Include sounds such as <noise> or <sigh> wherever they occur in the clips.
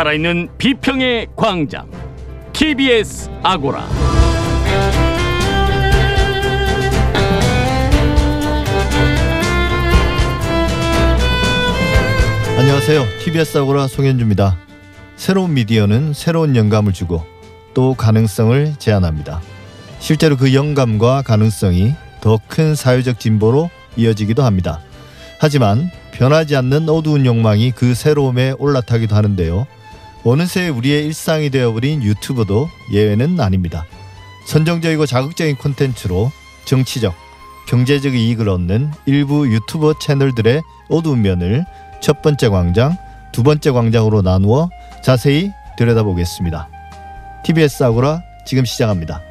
살아있는 비평의 광장 TBS 아고라 안녕하세요. TBS 아고라 송현주입니다. 새로운 미디어는 새로운 영감을 주고 또 가능성을 제안합니다. 실제로 그 영감과 가능성이 더 큰 사회적 진보로 이어지기도 합니다. 하지만 변하지 않는 어두운 욕망이 그 새로움에 올라타기도 하는데요. 어느새 우리의 일상이 되어버린 유튜브도 예외는 아닙니다. 선정적이고 자극적인 콘텐츠로 정치적, 경제적 이익을 얻는 일부 유튜버 채널들의 어두운 면을 첫 번째 광장, 두 번째 광장으로 나누어 자세히 들여다보겠습니다. TBS 아고라 지금 시작합니다.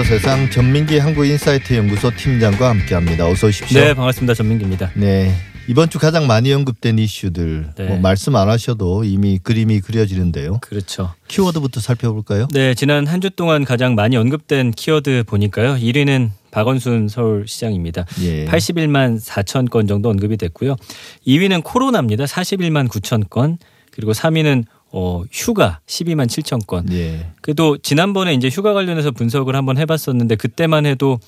빅데이터 세상 전민기 한국인사이트 연구소 팀장과 함께합니다. 어서 오십시오. 네, 반갑습니다. 전민기입니다. 네. 이번 주 가장 많이 언급된 이슈들 네. 뭐 말씀 안 하셔도 이미 그림이 그려지는데요. 그렇죠. 키워드부터 살펴볼까요? 네, 지난 한 주 동안 가장 많이 언급된 키워드 보니까요. 1위는 박원순 서울시장입니다. 예. 81만 4천 건 정도 언급이 됐고요. 2위는 코로나입니다. 41만 9천 건. 그리고 3위는 어, 휴가 12만 7천 건. 예. 그래도 지난번에 이제 휴가 관련해서 분석을 한번 해봤었는데 그때만 해도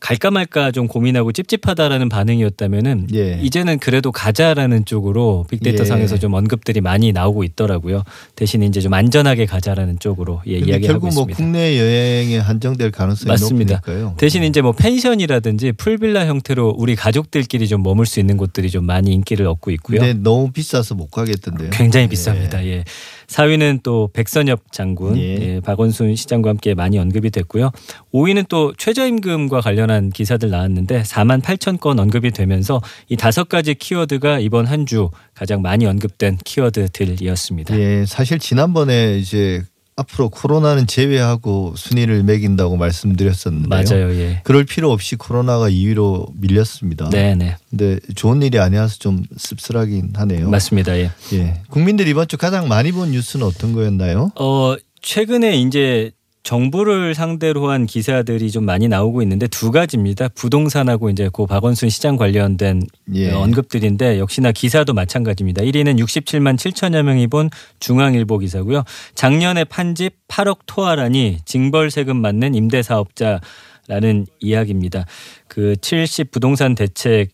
갈까 말까 좀 고민하고 찝찝하다라는 반응이었다면은 예. 이제는 그래도 가자라는 쪽으로 빅데이터 예. 상에서 좀 언급들이 많이 나오고 있더라고요. 대신 이제 좀 안전하게 가자라는 쪽으로 예, 이야기하고 결국 뭐 있습니다. 국내 여행에 한정될 가능성이 맞습니다. 높으니까요. 대신 이제 뭐 펜션이라든지 풀빌라 형태로 우리 가족들끼리 좀 머물 수 있는 곳들이 좀 많이 인기를 얻고 있고요. 근데 너무 비싸서 못 가겠던데요. 굉장히 예. 비쌉니다. 예. 4위는 또 백선엽 장군, 예. 예, 박원순 시장과 함께 많이 언급이 됐고요. 5위는 또 최저임금과 관련한 기사들 나왔는데 4만 8천 건 언급이 되면서 이 다섯 가지 키워드가 이번 한 주 가장 많이 언급된 키워드들이었습니다. 예, 사실 지난번에 이제 앞으로 코로나는 제외하고 순위를 매긴다고 말씀드렸었는데요. 맞아요. 예. 그럴 필요 없이 코로나가 2위로 밀렸습니다. 네, 네. 근데 좋은 일이 아니어서 좀 씁쓸하긴 하네요. 맞습니다. 예. 예. 국민들이 이번 주 가장 많이 본 뉴스는 어떤 거였나요? 어, 최근에 이제 정부를 상대로 한 기사들이 좀 많이 나오고 있는데 두 가지입니다. 부동산하고 이제 고 박원순 시장 관련된 예. 언급들인데 역시나 기사도 마찬가지입니다. 1위는 67만 7천여 명이 본 중앙일보 기사고요. 작년에 판집 8억 토하라니 징벌 세금 맞는 임대 사업자라는 이야기입니다. 그 70 부동산 대책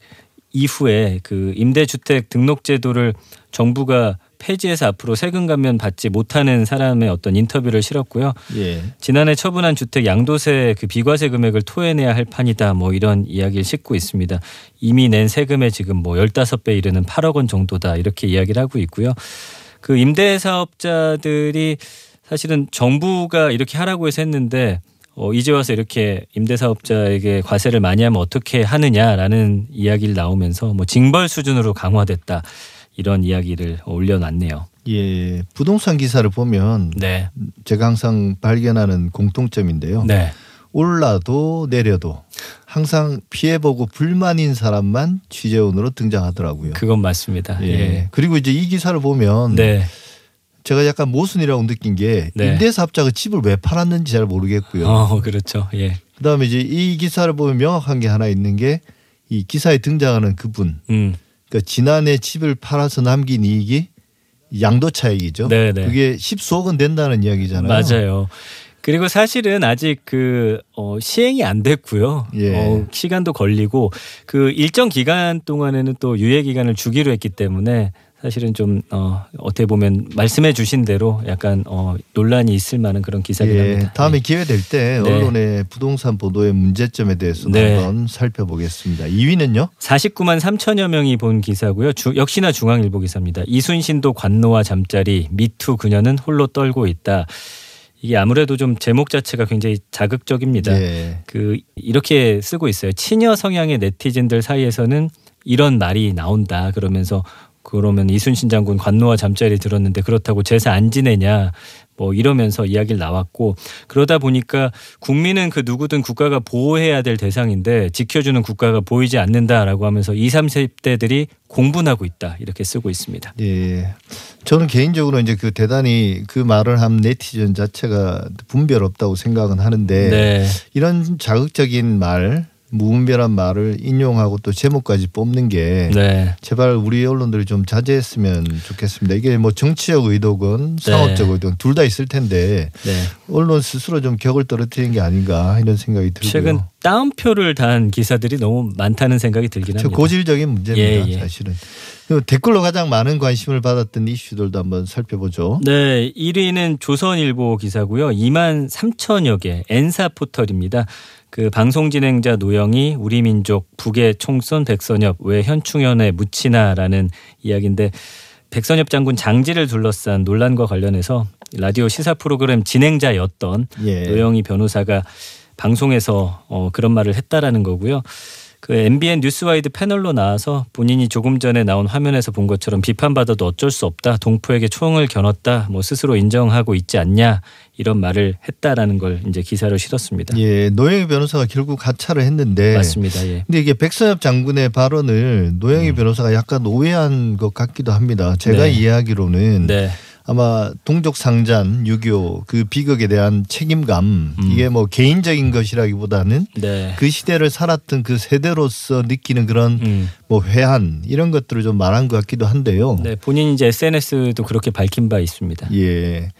이후에 그 임대주택 등록 제도를 정부가 폐지해서 앞으로 세금 감면 받지 못하는 사람의 어떤 인터뷰를 실었고요. 예. 지난해 처분한 주택 양도세 그 비과세 금액을 토해내야 할 판이다. 뭐 이런 이야기를 싣고 있습니다. 이미 낸 세금의 지금 뭐 15배 이르는 8억 원 정도다. 이렇게 이야기를 하고 있고요. 그 임대 사업자들이 사실은 정부가 이렇게 하라고 해서 했는데 어, 이제 와서 이렇게 임대사업자에게 과세를 많이 하면 어떻게 하느냐라는 이야기를 나오면서 뭐 징벌 수준으로 강화됐다 이런 이야기를 올려놨네요. 예. 부동산 기사를 보면 네, 제가 항상 발견하는 공통점인데요. 네, 올라도 내려도 항상 피해보고 불만인 사람만 취재원으로 등장하더라고요. 그건 맞습니다. 예. 예. 그리고 이제 이 기사를 보면 네, 제가 약간 모순이라고 느낀 게 네. 임대사업자가 집을 왜 팔았는지 잘 모르겠고요. 어, 그렇죠. 예, 그다음에 이제 이 기사를 보면 명확한 게 하나 있는 게 이 기사에 등장하는 그분, 음, 그러니까 지난해 집을 팔아서 남긴 이익이 양도 차익이죠. 네, 네. 그게 십수억 원 된다는 이야기잖아요. 맞아요. 그리고 사실은 아직 그 어, 시행이 안 됐고요. 예. 어, 시간도 걸리고 그 일정 기간 동안에는 또 유예 기간을 주기로 했기 때문에 사실은 좀 어, 어떻게 보면 말씀해 주신 대로 약간 어, 논란이 있을 만한 그런 기사긴 예, 합니다. 다음에 기회 될때 네. 언론의 부동산 보도의 문제점에 대해서 네. 한번 살펴보겠습니다. 2위는요? 49만 3천여 명이 본 기사고요. 주- 역시나 중앙일보 기사입니다. 이순신도 관노와 잠자리 미투 그녀는 홀로 떨고 있다. 이게 아무래도 좀 제목 자체가 굉장히 자극적입니다. 예. 그 이렇게 쓰고 있어요. 친여 성향의 네티즌들 사이에서는 이런 말이 나온다. 그러면서 그러면 이순신 장군 관노와 잠자리 들었는데 그렇다고 제사 안 지내냐 뭐 이러면서 이야기를 나왔고 그러다 보니까 국민은 그 누구든 국가가 보호해야 될 대상인데 지켜주는 국가가 보이지 않는다라고 하면서 20, 30대들이 공분하고 있다 이렇게 쓰고 있습니다. 예. 저는 개인적으로 이제 그 대단히 그 말을 한 네티즌 자체가 분별 없다고 생각은 하는데 네. 이런 자극적인 말 무분별한 말을 인용하고 또 제목까지 뽑는 게 네. 제발 우리 언론들이 좀 자제했으면 좋겠습니다. 이게 뭐 정치적 의도건 상업적 네. 의도건 둘 다 있을 텐데 네. 언론 스스로 좀 격을 떨어뜨리는 게 아닌가 이런 생각이 들고요. 최근 다운표를 단 기사들이 너무 많다는 생각이 들긴 저 합니다. 고질적인 문제입니다. 예, 예. 사실은. 그리고 댓글로 가장 많은 관심을 받았던 이슈들도 한번 살펴보죠. 네, 1위는 조선일보 기사고요. 2만 3천여 개 N사 포털입니다. 그 방송 진행자 노영이 우리 민족 북의 총선 백선엽 왜 현충연에 묻히나라는 이야기인데 백선엽 장군 장지를 둘러싼 논란과 관련해서 라디오 시사 프로그램 진행자였던 예. 노영희 변호사가 방송에서 어, 그런 말을 했다라는 거고요. 그 MBN 뉴스와이드 패널로 나와서 본인이 조금 전에 나온 화면에서 본 것처럼 비판받아도 어쩔 수 없다. 동포에게 총을 겨눴다. 뭐 스스로 인정하고 있지 않냐. 이런 말을 했다라는 걸 이제 기사로 실었습니다. 예, 노영희 변호사가 결국 하차를 했는데 맞습니다. 예. 근데 이게 백선엽 장군의 발언을 노영희 음. 변호사가 약간 오해한 것 같기도 합니다. 제가 네. 이해하기로는 네. 아마 동족 상잔 유교 그 비극에 대한 책임감 음. 이게 뭐 개인적인 것이라기보다는 네. 그 시대를 살았던 그 세대로서 느끼는 그런 음. 뭐 회한 이런 것들을 좀 말한 것 같기도 한데요. 네, 본인 이제 SNS도 그렇게 밝힌 바 있습니다. 예.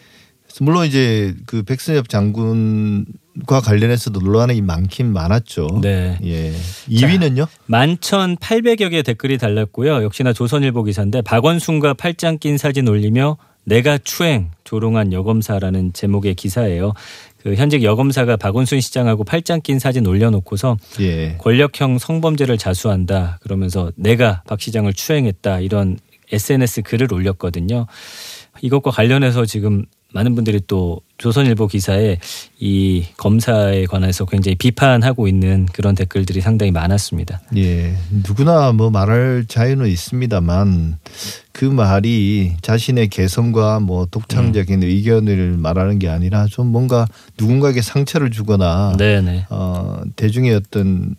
물론 이제 그 백선엽 장군과 관련해서도 논란이 많긴 많았죠. 네. 예. 2위는요? 11,800여 개 댓글이 달렸고요. 역시나 조선일보 기사인데 박원순과 팔짱 낀 사진 올리며 내가 추행 조롱한 여검사라는 제목의 기사예요. 그 현직 여검사가 박원순 시장하고 팔짱 낀 사진 올려놓고서 예. 권력형 성범죄를 자수한다 그러면서 내가 박 시장을 추행했다 이런 SNS 글을 올렸거든요. 이것과 관련해서 지금 많은 분들이 또 조선일보 기사에 이 검사에 관해서 굉장히 비판하고 있는 그런 댓글들이 상당히 많았습니다. 예. 누구나 뭐 말할 자유는 있습니다만 그 말이 자신의 개성과 뭐 음. 독창적인 의견을 말하는 게 아니라 좀 뭔가 누군가에게 상처를 주거나 네네. 어, 대중의 어떤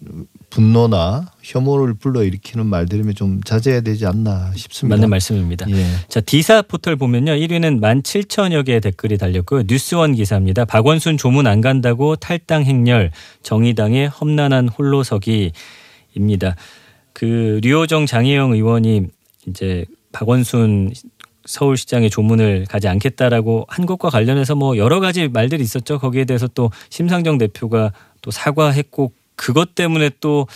분노나 혐오를 불러일으키는 말들이면 좀 자제해야 되지 않나 싶습니다. 맞는 말씀입니다. 예. 자 디사 포털 보면요 1위는 17,000여 개의 댓글이 달렸고요 뉴스원 기사입니다. 박원순 조문 안 간다고 탈당 행렬 정의당의 험난한 홀로서기입니다. 그 류호정 장혜영 의원이 이제 박원순 서울시장의 조문을 가지 않겠다라고 한 것과 관련해서 뭐 여러 가지 말들이 있었죠. 거기에 대해서 또 심상정 대표가 또 사과했고 그것 때문에 또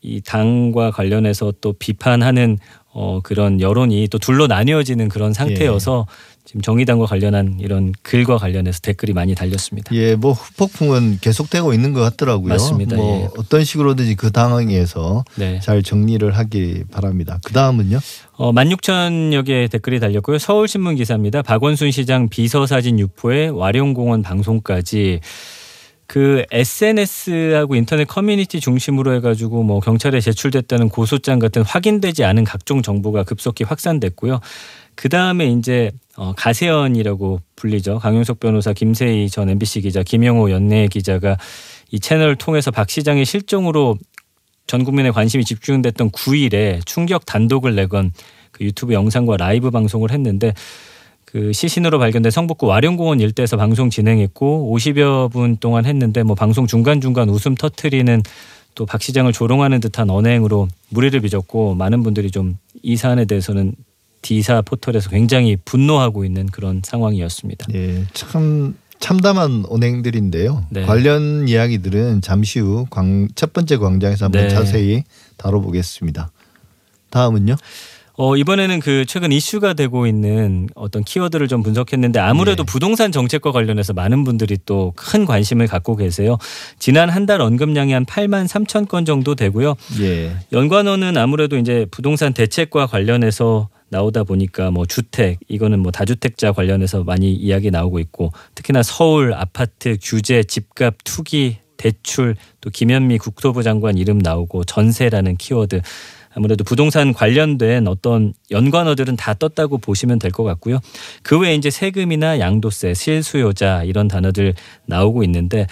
이 당과 관련해서 또 비판하는 어 그런 여론이 또 둘로 나뉘어지는 그런 상태여서 지금 정의당과 관련한 이런 글과 관련해서 댓글이 많이 달렸습니다. 예, 뭐 후폭풍은 계속되고 있는 것 같더라고요. 맞습니다. 뭐 예. 어떤 식으로든지 그 당황에서 네. 잘 정리를 하기 바랍니다. 그 다음은요? 어, 16,000여 개의 댓글이 달렸고요. 서울신문 기사입니다. 박원순 시장 비서사진 유포에 와룡공원 방송까지 그 SNS하고 인터넷 커뮤니티 중심으로 해가지고 뭐 경찰에 제출됐다는 고소장 같은 확인되지 않은 각종 정보가 급속히 확산됐고요. 그 다음에 이제 어, 가세연이라고 불리죠. 강용석 변호사, 김세희 전 MBC 기자, 김영호 연예 기자가 이 채널을 통해서 박 시장의 실종으로 전 국민의 관심이 집중됐던 9일에 충격 단독을 내건 그 유튜브 영상과 라이브 방송을 했는데 그 시신으로 발견된 성북구 와룡공원 일대에서 방송 진행했고 50여 분 동안 했는데 뭐 방송 중간중간 웃음 터트리는 또 박 시장을 조롱하는 듯한 언행으로 무리를 빚었고 많은 분들이 좀 이 사안에 대해서는 디사 포털에서 굉장히 분노하고 있는 그런 상황이었습니다. 예, 참 참담한 언행들인데요. 네. 관련 이야기들은 잠시 후 첫 번째 광장에서 한번 네. 자세히 다뤄보겠습니다. 다음은요? 어, 이번에는 그 최근 이슈가 되고 있는 어떤 키워드를 좀 분석했는데 아무래도 네. 부동산 정책과 관련해서 많은 분들이 또 큰 관심을 갖고 계세요. 지난 한 달 언급량이 한 8만 3천 건 정도 되고요. 예, 연관어는 아무래도 이제 부동산 대책과 관련해서 나오다 보니까 뭐 주택 이거는 뭐 다주택자 관련해서 많이 이야기 나오고 있고 특히나 서울 아파트 규제 집값 투기 대출 또 김현미 국토부 장관 이름 나오고 전세라는 키워드 아무래도 부동산 관련된 어떤 연관어들은 다 떴다고 보시면 될 것 같고요. 그 외에 이제 세금이나 양도세, 실수요자 이런 단어들 나오고 있는데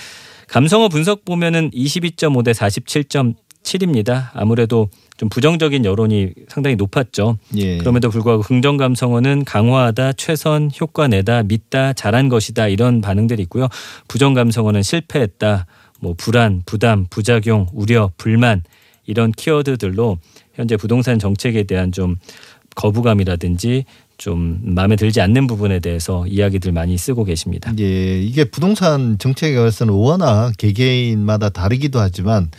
감성어 분석 보면은 22.5 대 47.7입니다. 아무래도 좀 부정적인 여론이 상당히 높았죠. 예. 그럼에도 불구하고 긍정 감성어는 강화하다, 최선, 효과 내다, 믿다, 잘한 것이다 이런 반응들이 있고요. 부정 감성어는 실패했다, 뭐 불안, 부담, 부작용, 우려, 불만 이런 키워드들로 현재 부동산 정책에 대한 좀 거부감이라든지 좀 마음에 들지 않는 부분에 대해서 이야기들 많이 쓰고 계십니다. 예, 이게 부동산 정책에 관해서는 워낙 개개인마다 다르기도 하지만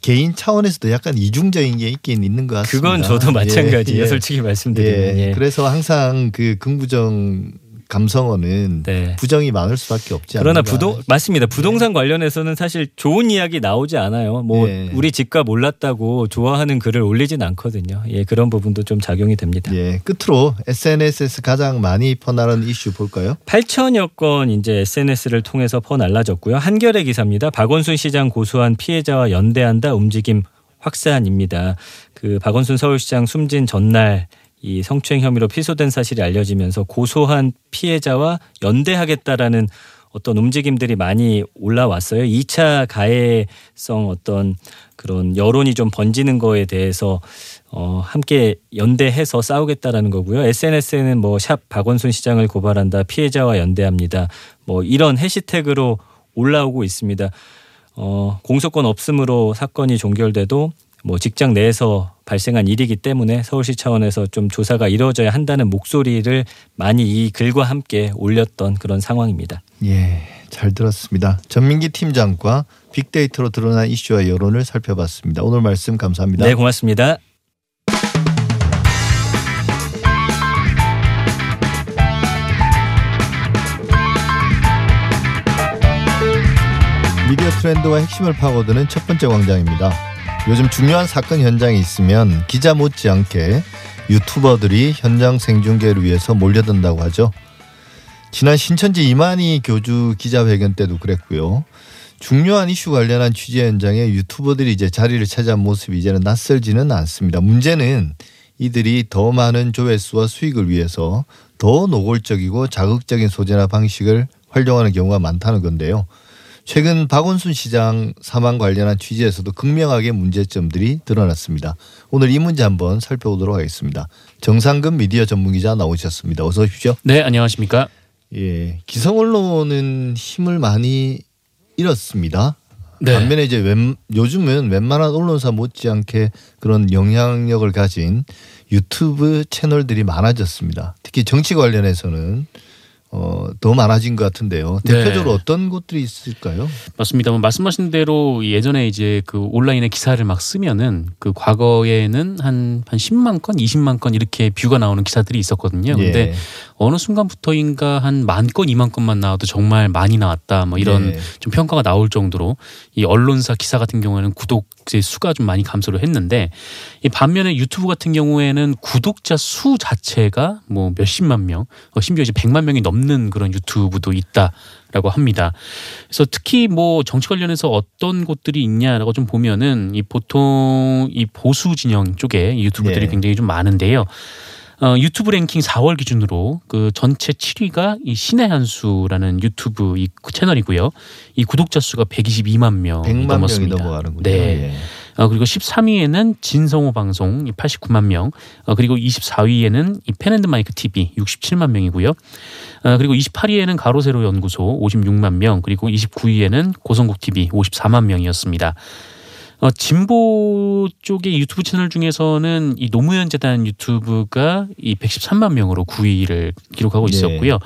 개인 차원에서도 약간 이중적인 게 있긴 있는 것 같습니다. 그건 저도 마찬가지예요. 예, 예. 솔직히 말씀드리면. 예. 예. 그래서 항상 그 긍부정 감성어는 네. 부정이 많을 수밖에 없지 그러나 않는가. 부동 맞습니다. 부동산 관련해서는 사실 좋은 이야기 나오지 않아요. 뭐 예. 우리 집값 올랐다고 좋아하는 글을 올리진 않거든요. 예, 그런 부분도 좀 작용이 됩니다. 예, 끝으로 SNS에서 가장 많이 퍼나른 이슈 볼까요? 8천여 건 이제 SNS를 통해서 퍼날라졌고요. 한겨레 기사입니다. 박원순 시장 고소한 피해자와 연대한다 움직임 확산입니다. 그 박원순 서울시장 숨진 전날 이 성추행 혐의로 피소된 사실이 알려지면서 고소한 피해자와 연대하겠다라는 어떤 움직임들이 많이 올라왔어요. 2차 가해성 어떤 그런 여론이 좀 번지는 거에 대해서 어 함께 연대해서 싸우겠다라는 거고요. SNS에는 뭐 샵 박원순 시장을 고발한다. 피해자와 연대합니다. 뭐 이런 해시태그로 올라오고 있습니다. 어 공소권 없음으로 사건이 종결돼도 뭐 직장 내에서 발생한 일이기 때문에 서울시 차원에서 좀 조사가 이루어져야 한다는 목소리를 많이 이 글과 함께 올렸던 그런 상황입니다. 예, 잘 들었습니다. 전민기 팀장과 빅데이터로 드러난 이슈와 여론을 살펴봤습니다. 오늘 말씀 감사합니다. 네, 고맙습니다. 미디어 트렌드와 핵심을 파고드는 첫 번째 광장입니다. 요즘 중요한 사건 현장에 있으면 기자 못지않게 유튜버들이 현장 생중계를 위해서 몰려든다고 하죠. 지난 신천지 이만희 교주 기자회견 때도 그랬고요. 중요한 이슈 관련한 취재 현장에 유튜버들이 이제 자리를 차지한 모습이 이제는 낯설지는 않습니다. 문제는 이들이 더 많은 조회수와 수익을 위해서 더 노골적이고 자극적인 소재나 방식을 활용하는 경우가 많다는 건데요. 최근 박원순 시장 사망 관련한 취재에서도 극명하게 문제점들이 드러났습니다. 오늘 이 문제 한번 살펴보도록 하겠습니다. 정상근 미디어 전문기자 나오셨습니다. 어서 오십시오. 네, 안녕하십니까? 예, 기성 언론은 힘을 많이 잃었습니다. 네. 반면에 이제 웬, 요즘은 웬만한 언론사 못지않게 그런 영향력을 가진 유튜브 채널들이 많아졌습니다. 특히 정치 관련해서는 어, 더 많아진 것 같은데요. 네. 대표적으로 어떤 곳들이 있을까요? 맞습니다. 뭐 말씀하신 대로 예전에 이제 그 온라인에 기사를 막 쓰면은 그 과거에는 한, 한 10만 건, 20만 건 이렇게 뷰가 나오는 기사들이 있었거든요. 근데 예. 어느 순간부터인가 한 만 건, 2만 건만 나와도 정말 많이 나왔다. 뭐 이런 예. 좀 평가가 나올 정도로 이 언론사 기사 같은 경우에는 구독 수가 좀 많이 감소를 했는데 이 반면에 유튜브 같은 경우에는 구독자 수 자체가 뭐 몇십만 명, 어, 심지어 이제 백만 명이 넘는 그런 유튜브도 있다라고 합니다. 그래서 특히 뭐 정치 관련해서 어떤 곳들이 있냐라고 좀 보면은 이 보통 이 보수 진영 쪽에 이 유튜브들이 네. 굉장히 좀 많은데요. 어, 유튜브 랭킹 4월 기준으로 그 전체 7위가 이 신의 한수라는 유튜브 이 채널이고요. 이 구독자 수가 122만 명이 100만 명이 넘었습니다. 넘어가는군요. 네. 예. 어, 그리고 13위에는 진성호 방송 이 89만 명, 어, 그리고 24위에는 이 펜앤드마이크 TV 67만 명이고요. 어, 그리고 28위에는 가로세로 연구소 56만 명, 그리고 29위에는 고성국 TV 54만 명이었습니다. 어, 진보 쪽의 유튜브 채널 중에서는 이 노무현 재단 유튜브가 이 113만 명으로 9위를 기록하고 네. 있었고요.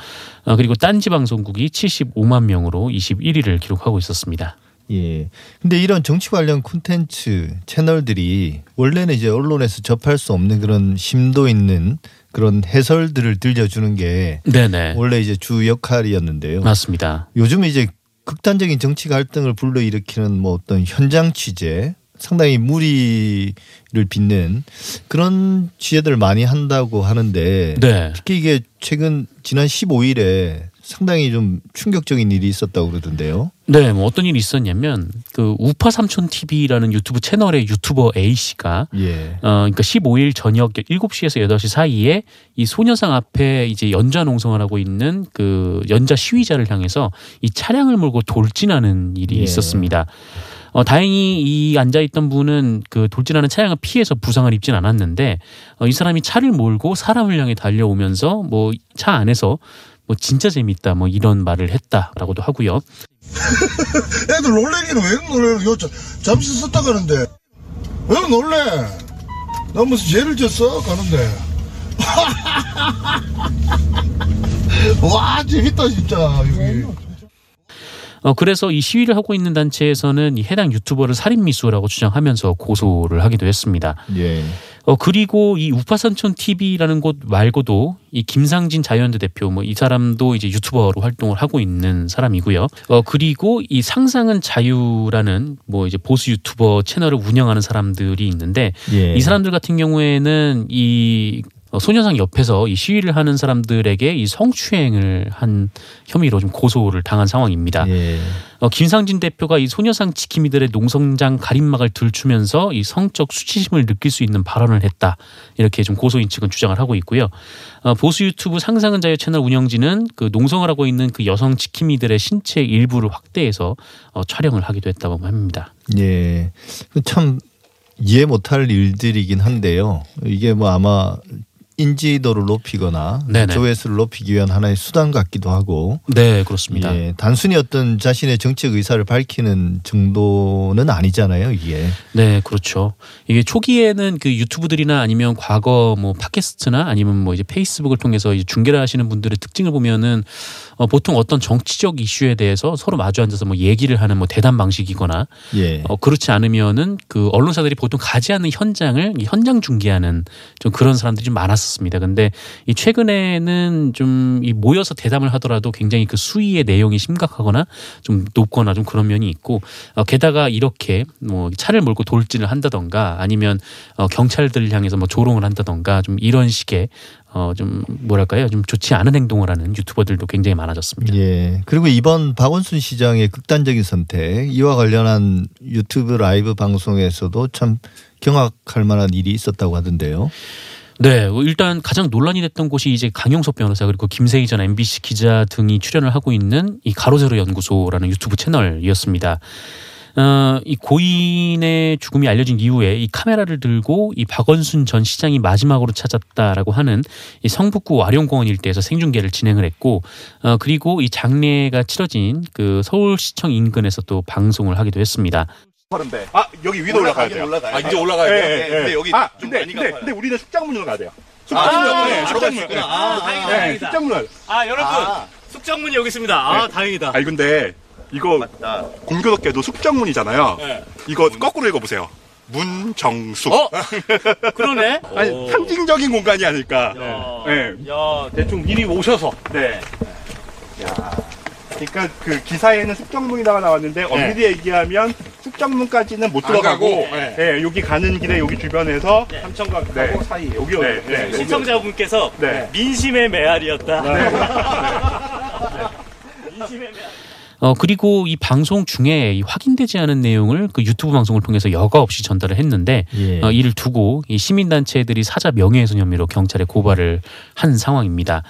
어, 그리고 딴지 방송국이 75만 명으로 21위를 기록하고 있었습니다. 예. 근데 이런 정치 관련 콘텐츠 채널들이 원래는 이제 언론에서 접할 수 없는 그런 심도 있는 그런 해설들을 들려주는 게 네네. 원래 이제 주 역할이었는데요. 맞습니다. 요즘 이제 극단적인 정치 갈등을 불러일으키는 뭐 어떤 현장 취재 상당히 무리를 빚는 그런 취재들을 많이 한다고 하는데 네. 특히 이게 최근 지난 15일에 상당히 좀 충격적인 일이 있었다고 그러던데요. 네, 뭐 어떤 일이 있었냐면 그 우파 삼촌 TV라는 유튜브 채널의 유튜버 A 씨가 예. 어 그러니까 15일 저녁 7시에서 8시 사이에 이 소녀상 앞에 이제 연좌 농성을 하고 있는 그 연좌 시위자를 향해서 이 차량을 몰고 돌진하는 일이 예. 있었습니다. 어, 다행히 이 앉아있던 분은 그 돌진하는 차량을 피해서 부상을 입진 않았는데 어, 이 사람이 차를 몰고 사람을 향해 달려오면서 뭐 차 안에서 뭐 진짜 재밌다 뭐 이런 말을 했다라고도 하고요. <laughs> 애들 놀래기는 왜 놀래요? 요, 잠시 썼다 가는데. 왜 놀래? 나 무슨 죄를 졌어? 가는데. <laughs> 와, 재밌다, 진짜, 여기. 어, 그래서 이 시위를 하고 있는 단체에서는 이 해당 유튜버를 살인미수라고 주장하면서 고소를 하기도 했습니다. 예. 어, 그리고 이 우파산촌 TV라는 곳 말고도 이 김상진 자유연대 대표 뭐 이 사람도 이제 유튜버로 활동을 하고 있는 사람이고요. 어, 그리고 이 상상은 자유라는 뭐 이제 보수 유튜버 채널을 운영하는 사람들이 있는데 예. 이 사람들 같은 경우에는 이 어, 소녀상 옆에서 이 시위를 하는 사람들에게 이 성추행을 한 혐의로 좀 고소를 당한 상황입니다. 예. 어, 김상진 대표가 이 소녀상 지킴이들의 농성장 가림막을 들추면서 이 성적 수치심을 느낄 수 있는 발언을 했다 이렇게 좀 고소인 측은 주장을 하고 있고요. 어, 보수 유튜브 상상은 자유 채널 운영진은 그 농성을 하고 있는 그 여성 지킴이들의 신체 일부를 확대해서 어, 촬영을 하기도 했다고 합니다. 예. 그참 이해 못할 일들이긴 한데요. 이게 뭐 아마 인지도를 높이거나 네네. 조회수를 높이기 위한 하나의 수단 같기도 하고 네 그렇습니다. 예, 단순히 어떤 자신의 정책 의사를 밝히는 정도는 아니잖아요, 이게. 네, 그렇죠. 이게 초기에는 그 유튜브들이나 아니면 과거 뭐 팟캐스트나 아니면 뭐 이제 페이스북을 통해서 이제 중계를 하시는 분들의 특징을 보면은 어, 보통 어떤 정치적 이슈에 대해서 서로 마주 앉아서 뭐 얘기를 하는 뭐 대담 방식이거나 예. 어, 그렇지 않으면은 그 언론사들이 보통 가지 않는 현장을 이 현장 중계하는 좀 그런 사람들이 좀 많았 었습니다. 근데 이 최근에는 좀 이 모여서 대담을 하더라도 굉장히 그 수위의 내용이 심각하거나 좀 높거나 좀 그런 면이 있고 어, 게다가 이렇게 뭐 차를 몰고 돌진을 한다던가 아니면 어, 경찰들을 향해서 뭐 조롱을 한다던가 좀 이런 식의 어, 좀 뭐랄까요 좀 좋지 않은 행동을 하는 유튜버들도 굉장히 많아졌습니다. 예. 그리고 이번 박원순 시장의 극단적인 선택 이와 관련한 유튜브 라이브 방송에서도 참 경악할 만한 일이 있었다고 하던데요. 네, 뭐 일단 가장 논란이 됐던 곳이 이제 강용석 변호사 그리고 김세희 전 MBC 기자 등이 출연을 하고 있는 이 가로세로 연구소라는 유튜브 채널이었습니다. 어, 이 고인의 죽음이 알려진 이후에 이 카메라를 들고 이 박원순 전 시장이 마지막으로 찾았다라고 하는 이 성북구 와룡공원 일대에서 생중계를 진행을 했고, 어, 그리고 이 장례가 치러진 그 서울시청 인근에서 또 방송을 하기도 했습니다. 아 여기 위로 올라가야 돼요. 아 이제 올라가야 돼요? 예, 예, 예. 근데 여기 아 좀 근데 많이 근데. 근데 우리는 숙장문으로 가야 돼요. 아, 숙장문. 네, 숙장문. 숙장문. 아, 다행이다, 네, 다행이다. 숙장문을. 아 여러분 아. 숙장문이 여기 있습니다. 아 다행이다. 아니 근데 이거 맞다. 공교롭게도 숙장문이잖아요. 네. 이거 거꾸로 읽어보세요. 문정숙. 어? 그러네. <laughs> 아니 오. 상징적인 공간이 아닐까. 야, 네. 야 대충 미리 오셔서 네. 야. 그러니까 그 기사에는 숙정문이라고 나왔는데 엄밀히 얘기하면 숙정문까지는 못안 들어가고 가고, 네. 네, 여기 가는 길에 여기 주변에서 삼천각 네. 하고 사이 여기 네, 네, 여기. 시청자분께서 네. 민심의 메아리였다. 네. <laughs> 민심의 메아리. 어 그리고 이 방송 중에 이 확인되지 않은 내용을 그 유튜브 방송을 통해서 여과 없이 전달을 했는데 예. 어, 이를 두고 이 시민단체들이 사자 명예훼손 혐의로 경찰에 고발을 한 상황입니다.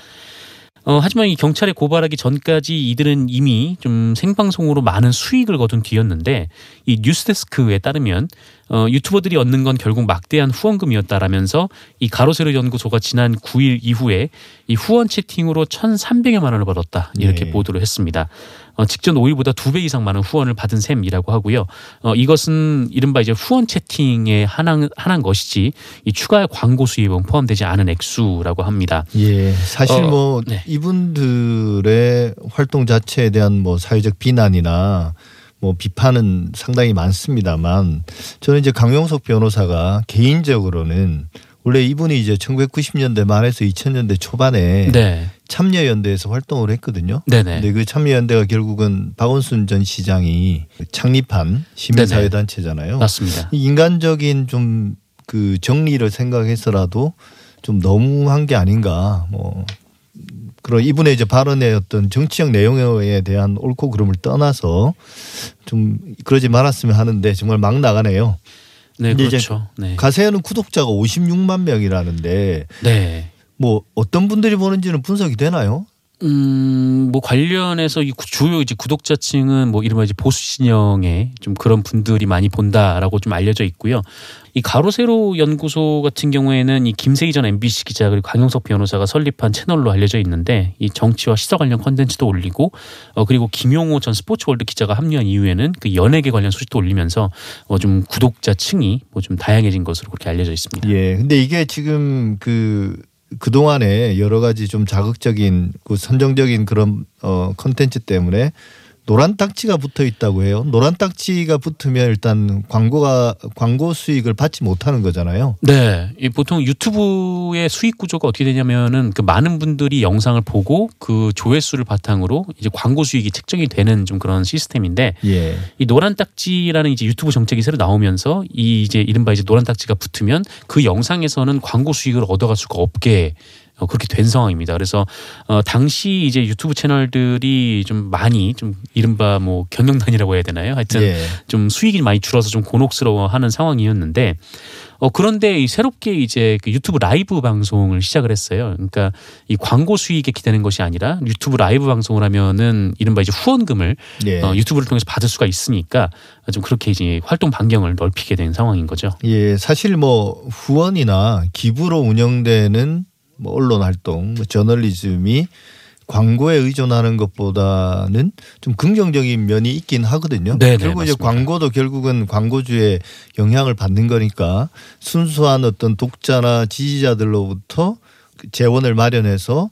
어, 하지만 이 경찰에 고발하기 전까지 이들은 이미 좀 생방송으로 많은 수익을 거둔 뒤였는데 이 뉴스데스크에 따르면 어, 유튜버들이 얻는 건 결국 막대한 후원금이었다라면서 이 가로세로 연구소가 지난 9일 이후에 이 후원 채팅으로 1,300여만 원을 받았다 이렇게 네. 보도를 했습니다. 어, 직전 5일보다 두 배 이상 많은 후원을 받은 셈이라고 하고요. 어, 이것은 이른바 이제 후원 채팅에 한한 한한 것이지 이 추가 광고 수입은 포함되지 않은 액수라고 합니다. 예, 사실 어, 뭐 네. 이분들의 활동 자체에 대한 뭐 사회적 비난이나 뭐 비판은 상당히 많습니다만 저는 이제 강용석 변호사가 개인적으로는 원래 이분이 이제 1990년대 말에서 2000년대 초반에 네, 참여연대에서 활동을 했거든요. 네네. 근데 그 참여연대가 결국은 박원순 전 시장이 창립한 시민사회단체잖아요. 맞습니다. 이 인간적인 좀 그 정리를 생각해서라도 좀 너무한 게 아닌가 뭐 그런 이분의 이제 발언의 어떤 정치적 내용에 대한 옳고 그름을 떠나서 좀 그러지 말았으면 하는데 정말 막 나가네요. 네, 그렇죠. 네. 가세현은 구독자가 56만 명이라는데 네. 뭐 어떤 분들이 보는지는 분석이 되나요? 음, 뭐 관련해서 이 구- 주요 이제 구독자층은 뭐 이른바 이제 보수 진영의 좀 그런 분들이 많이 본다라고 좀 알려져 있고요. 이 가로세로 연구소 같은 경우에는 이 김세희 전 MBC 기자 그리고 강용석 변호사가 설립한 채널로 알려져 있는데 이 정치와 시사 관련 컨텐츠도 올리고 어 그리고 김용호 전 스포츠월드 기자가 합류한 이후에는 그 연예계 관련 소식도 올리면서 어 좀 구독자층이 뭐 좀 다양해진 것으로 그렇게 알려져 있습니다. 예. 근데 이게 지금 그 그동안에 여러 가지 좀 자극적인 그 선정적인 그런 어 컨텐츠 때문에 노란 딱지가 붙어 있다고 해요. 노란 딱지가 붙으면 일단 광고가 광고 수익을 받지 못하는 거잖아요. 네, 이 보통 유튜브의 수익 구조가 어떻게 되냐면은 그 많은 분들이 영상을 보고 그 조회수를 바탕으로 이제 광고 수익이 책정이 되는 좀 그런 시스템인데 예. 이 노란 딱지라는 이제 유튜브 정책이 새로 나오면서 이 이제 이른바 이제 노란 딱지가 붙으면 그 영상에서는 광고 수익을 얻어갈 수가 없게 어, 그렇게 된 상황입니다. 그래서 어, 당시 이제 유튜브 채널들이 좀 많이 좀 이른바 뭐 경영난이라고 해야 되나요? 하여튼 예. 좀 수익이 많이 줄어서 좀 곤혹스러워하는 상황이었는데 어 그런데 이 새롭게 이제 그 유튜브 라이브 방송을 시작을 했어요. 그러니까 이 광고 수익에 기대는 것이 아니라 유튜브 라이브 방송을 하면은 이른바 이제 후원금을 예. 어, 유튜브를 통해서 받을 수가 있으니까 좀 그렇게 이제 활동 반경을 넓히게 된 상황인 거죠. 예, 사실 뭐 후원이나 기부로 운영되는 뭐 언론 활동, 뭐 저널리즘이 광고에 의존하는 것보다는 좀 긍정적인 면이 있긴 하거든요. 네네, 결국 이제 맞습니다. 광고도 결국은 광고주의 영향을 받는 거니까 순수한 어떤 독자나 지지자들로부터 그 재원을 마련해서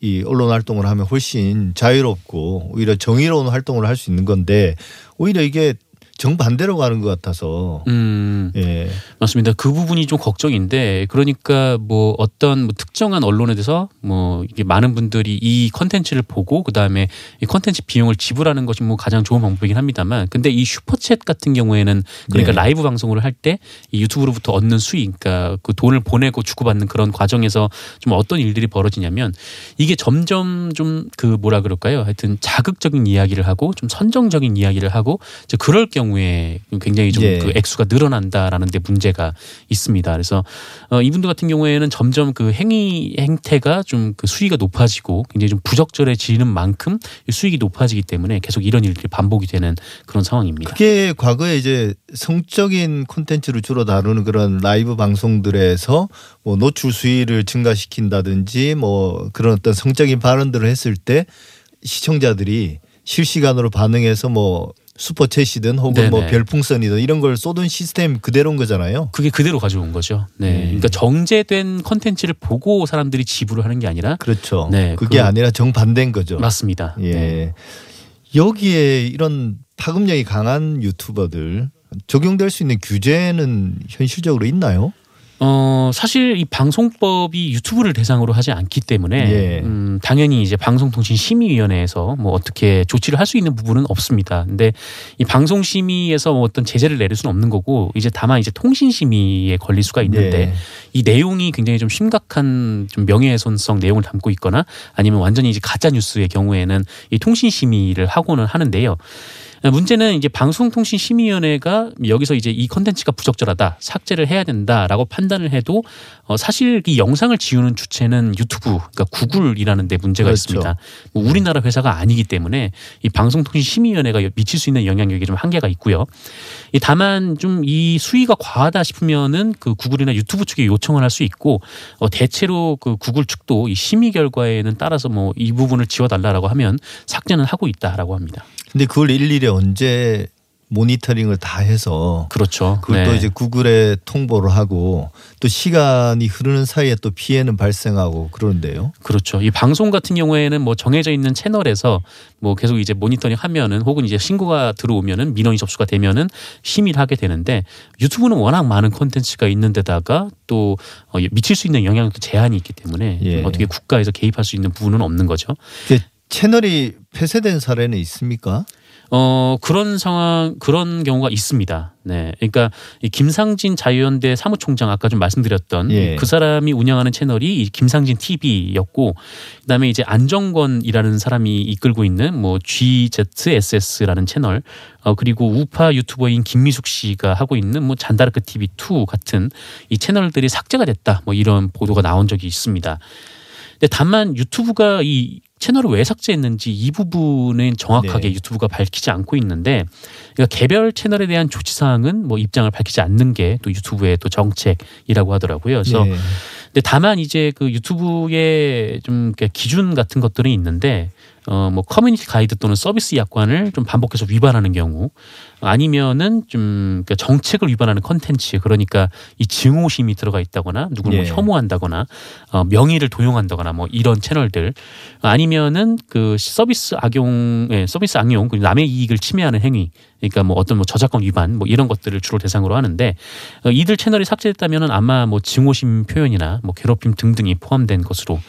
이 언론 활동을 하면 훨씬 자유롭고 오히려 정의로운 활동을 할 수 있는 건데 오히려 이게 정반대로 가는 것 같아서 음. 예. 맞습니다. 그 부분이 좀 걱정인데 그러니까 뭐 어떤 뭐 특정한 언론에 대해서 뭐 이게 많은 분들이 이 컨텐츠를 보고 그다음에 이 컨텐츠 비용을 지불하는 것이 뭐 가장 좋은 방법이긴 합니다만 근데 이 슈퍼챗 같은 경우에는 그러니까 네. 라이브 방송을 할 때 이 유튜브로부터 얻는 수익 그러니까 그 돈을 보내고 주고받는 그런 과정에서 좀 어떤 일들이 벌어지냐면 이게 점점 좀 그 뭐라 그럴까요? 하여튼 자극적인 이야기를 하고 좀 선정적인 이야기를 하고 이제 그럴 경우 에 굉장히 좀 예. 그 액수가 늘어난다라는 데 문제가 있습니다. 그래서 어, 이분들 같은 경우에는 점점 그 행위 행태가 좀 그 수위가 높아지고 굉장히 좀 부적절해지는 만큼 이 수익이 높아지기 때문에 계속 이런 일들이 반복이 되는 그런 상황입니다. 그게 과거에 이제 성적인 콘텐츠를 주로 다루는 그런 라이브 방송들에서 뭐 노출 수위를 증가시킨다든지 뭐 그런 어떤 성적인 발언들을 했을 때 시청자들이 실시간으로 반응해서 뭐 슈퍼챗이든 혹은 뭐 네네. 별풍선이든 이런 걸 쏟은 시스템 그대로인 거잖아요. 그게 그대로 가져온 거죠. 네. 네. 그러니까 정제된 컨텐츠를 보고 사람들이 지불을 하는 게 아니라 그렇죠. 네, 그게 그- 아니라 정반대인 거죠. 맞습니다. 예. 네. 여기에 이런 파급력이 강한 유튜버들 적용될 수 있는 규제는 현실적으로 있나요? 어, 사실 이 방송법이 유튜브를 대상으로 하지 않기 때문에 예. 음, 당연히 이제 방송통신심의위원회에서 뭐 어떻게 조치를 할 수 있는 부분은 없습니다. 근데 이 방송심의에서 뭐 어떤 제재를 내릴 수는 없는 거고 이제 다만 이제 통신심의에 걸릴 수가 있는데 예. 이 내용이 굉장히 좀 심각한 좀 명예훼손성 내용을 담고 있거나 아니면 완전히 이제 가짜 뉴스의 경우에는 이 통신심의를 하고는 하는데요. 문제는 이제 방송통신심의위원회가 여기서 이제 이 컨텐츠가 부적절하다 삭제를 해야 된다라고 판단을 해도 어 사실 이 영상을 지우는 주체는 유튜브 그러니까 구글이라는 데 문제가 그렇죠. 있습니다. 뭐 우리나라 회사가 아니기 때문에 이 방송통신심의위원회가 미칠 수 있는 영향력이 좀 한계가 있고요. 이 다만 좀 이 수위가 과하다 싶으면은 그 구글이나 유튜브 측에 요청을 할 수 있고 어 대체로 그 구글 측도 이 심의 결과에는 따라서 뭐 이 부분을 지워달라라고 하면 삭제는 하고 있다라고 합니다. 근데 그걸 일일이 언제 모니터링을 다 해서 그렇죠. 그걸 또 네. 이제 구글에 통보를 하고 또 시간이 흐르는 사이에 또 피해는 발생하고 그러는데요. 그렇죠. 이 방송 같은 경우에는 뭐 정해져 있는 채널에서 뭐 계속 이제 모니터링 하면은 혹은 이제 신고가 들어오면은 민원이 접수가 되면은 심의를 하게 되는데 유튜브는 워낙 많은 콘텐츠가 있는 데다가 또 어, 미칠 수 있는 영향력도 제한이 있기 때문에 예. 어떻게 국가에서 개입할 수 있는 부분은 없는 거죠. 채널이 폐쇄된 사례는 있습니까? 어 그런 상황 그런 경우가 있습니다. 네, 그러니까 이 김상진 자유연대 사무총장 아까 좀 말씀드렸던 예. 그 사람이 운영하는 채널이 이 김상진 TV였고 그다음에 이제 안정권이라는 사람이 이끌고 있는 뭐 GZSS라는 채널 어 그리고 우파 유튜버인 김미숙 씨가 하고 있는 뭐 잔다르크 TV 2 같은 이 채널들이 삭제가 됐다 뭐 이런 보도가 나온 적이 있습니다. 근데 다만 유튜브가 이 채널을 왜 삭제했는지 이 부분은 정확하게 네. 유튜브가 밝히지 않고 있는데 그러니까 개별 채널에 대한 조치 사항은 뭐 입장을 밝히지 않는 게 또 유튜브의 또 정책이라고 하더라고요. 그래서 예. 근데 다만 이제 그 유튜브의 좀 기준 같은 것들이 있는데 어 뭐 커뮤니티 가이드 또는 서비스 약관을 좀 반복해서 위반하는 경우 아니면은 좀 그러니까 정책을 위반하는 컨텐츠 그러니까 이 증오심이 들어가 있다거나 누구를 예. 뭐 혐오한다거나 어 명의를 도용한다거나 뭐 이런 채널들 아니면은 그 서비스 악용 예, 서비스 악용 그리고 남의 이익을 침해하는 행위 그러니까 뭐 어떤 뭐 저작권 위반 뭐 이런 것들을 주로 대상으로 하는데 어, 이들 채널이 삭제됐다면은 아마 뭐 증오심 표현이나 뭐 괴롭힘 등등이 포함된 것으로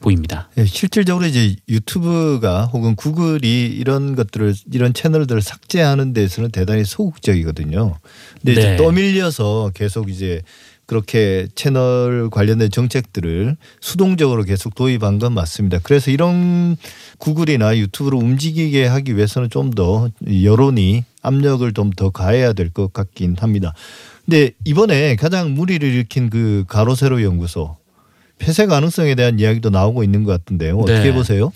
보입니다. 예, 실질적으로 이제 유튜브가 혹은 구글이 이런 것들을 이런 채널들을 삭제하는 데서는 대단히 소극적이거든요. 근데 이제 네. 떠밀려서 계속 이제 그렇게 채널 관련된 정책들을 수동적으로 계속 도입한 건 맞습니다. 그래서 이런 구글이나 유튜브를 움직이게 하기 위해서는 좀 더 여론이 압력을 좀 더 가해야 될 것 같긴 합니다. 근데 이번에 가장 무리를 일으킨 그 가로세로 연구소 폐쇄 가능성에 대한 이야기도 나오고 있는 것 같은데요. 어떻게 네. 보세요?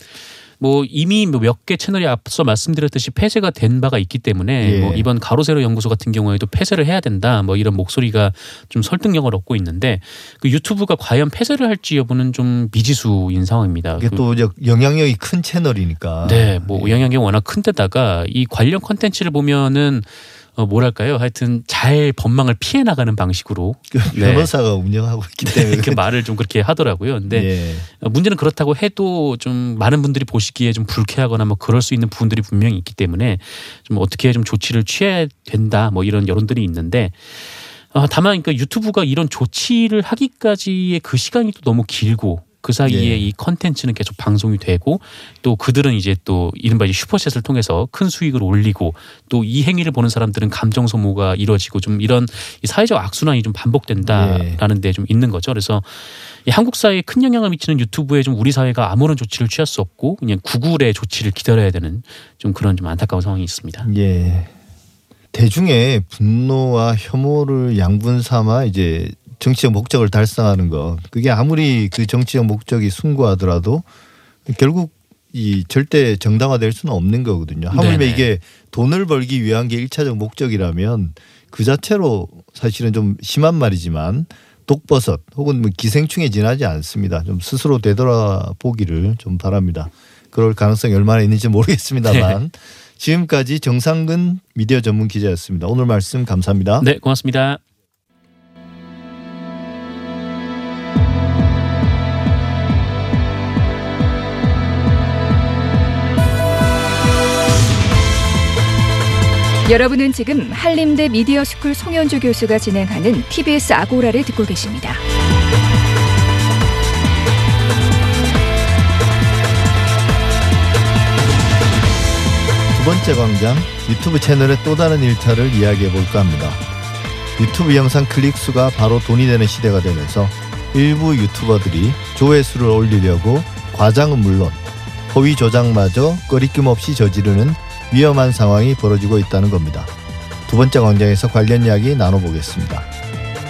뭐 이미 몇 개 채널이 앞서 말씀드렸듯이 폐쇄가 된 바가 있기 때문에 예. 뭐 이번 가로세로 연구소 같은 경우에도 폐쇄를 해야 된다 뭐 이런 목소리가 좀 설득력을 얻고 있는데 그 유튜브가 과연 폐쇄를 할지 여부는 좀 미지수인 상황입니다. 이게 그 또 영향력이 큰 채널이니까. 네, 뭐 영향력이 워낙 큰 데다가 이 관련 컨텐츠를 보면은 어 뭐랄까요? 하여튼 잘 법망을 피해 나가는 방식으로 <laughs> 그 네. 변호사가 운영하고 있기 때문에 이렇게 말을 좀 그렇게 하더라고요. 근데 예. 어, 문제는 그렇다고 해도 좀 많은 분들이 보시기에 좀 불쾌하거나 뭐 그럴 수 있는 부분들이 분명히 있기 때문에 좀 어떻게 좀 조치를 취해야 된다 뭐 이런 여론들이 있는데 아, 다만 그러니까 유튜브가 이런 조치를 하기까지의 그 시간이 또 너무 길고 그 사이에 예. 이 컨텐츠는 계속 방송이 되고 또 그들은 이제 또 이른바 슈퍼챗을 통해서 큰 수익을 올리고 또 이 행위를 보는 사람들은 감정 소모가 이루어지고 좀 이런 이 사회적 악순환이 좀 반복된다라는 데좀 있는 거죠. 그래서 이 한국 사회에 큰 영향을 미치는 유튜브에 좀 우리 사회가 아무런 조치를 취할 수 없고 그냥 구글의 조치를 기다려야 되는 좀 그런 좀 안타까운 상황이 있습니다. 예. 대중의 분노와 혐오를 양분 삼아 이제 정치적 목적을 달성하는 것. 그게 아무리 그 정치적 목적이 숭고하더라도 결국 이 절대 정당화될 수는 없는 거거든요. 하물며. 이게 돈을 벌기 위한 게 일차적 목적이라면 그 자체로 사실은 좀 심한 말이지만 독버섯 혹은 뭐 기생충에 지나지 않습니다. 좀 스스로 되돌아보기를 좀 바랍니다. 그럴 가능성이 얼마나 있는지 모르겠습니다만 지금까지 정상근 미디어 전문 기자였습니다. 오늘 말씀 감사합니다. 네, 고맙습니다. 여러분은 지금 한림대 미디어스쿨 송현주 교수가 진행하는 TBS 아고라를 듣고 계십니다. 두 번째 광장 유튜브 채널의 또 다른 일탈을 이야기해 볼까 합니다. 유튜브 영상 클릭 수가 바로 돈이 되는 시대가 되면서 일부 유튜버들이 조회수를 올리려고 과장은 물론 허위 조작마저 꺼리낌 없이 저지르는 위험한 상황이 벌어지고 있다는 겁니다. 두 번째 광장에서 관련 이야기 나눠보겠습니다.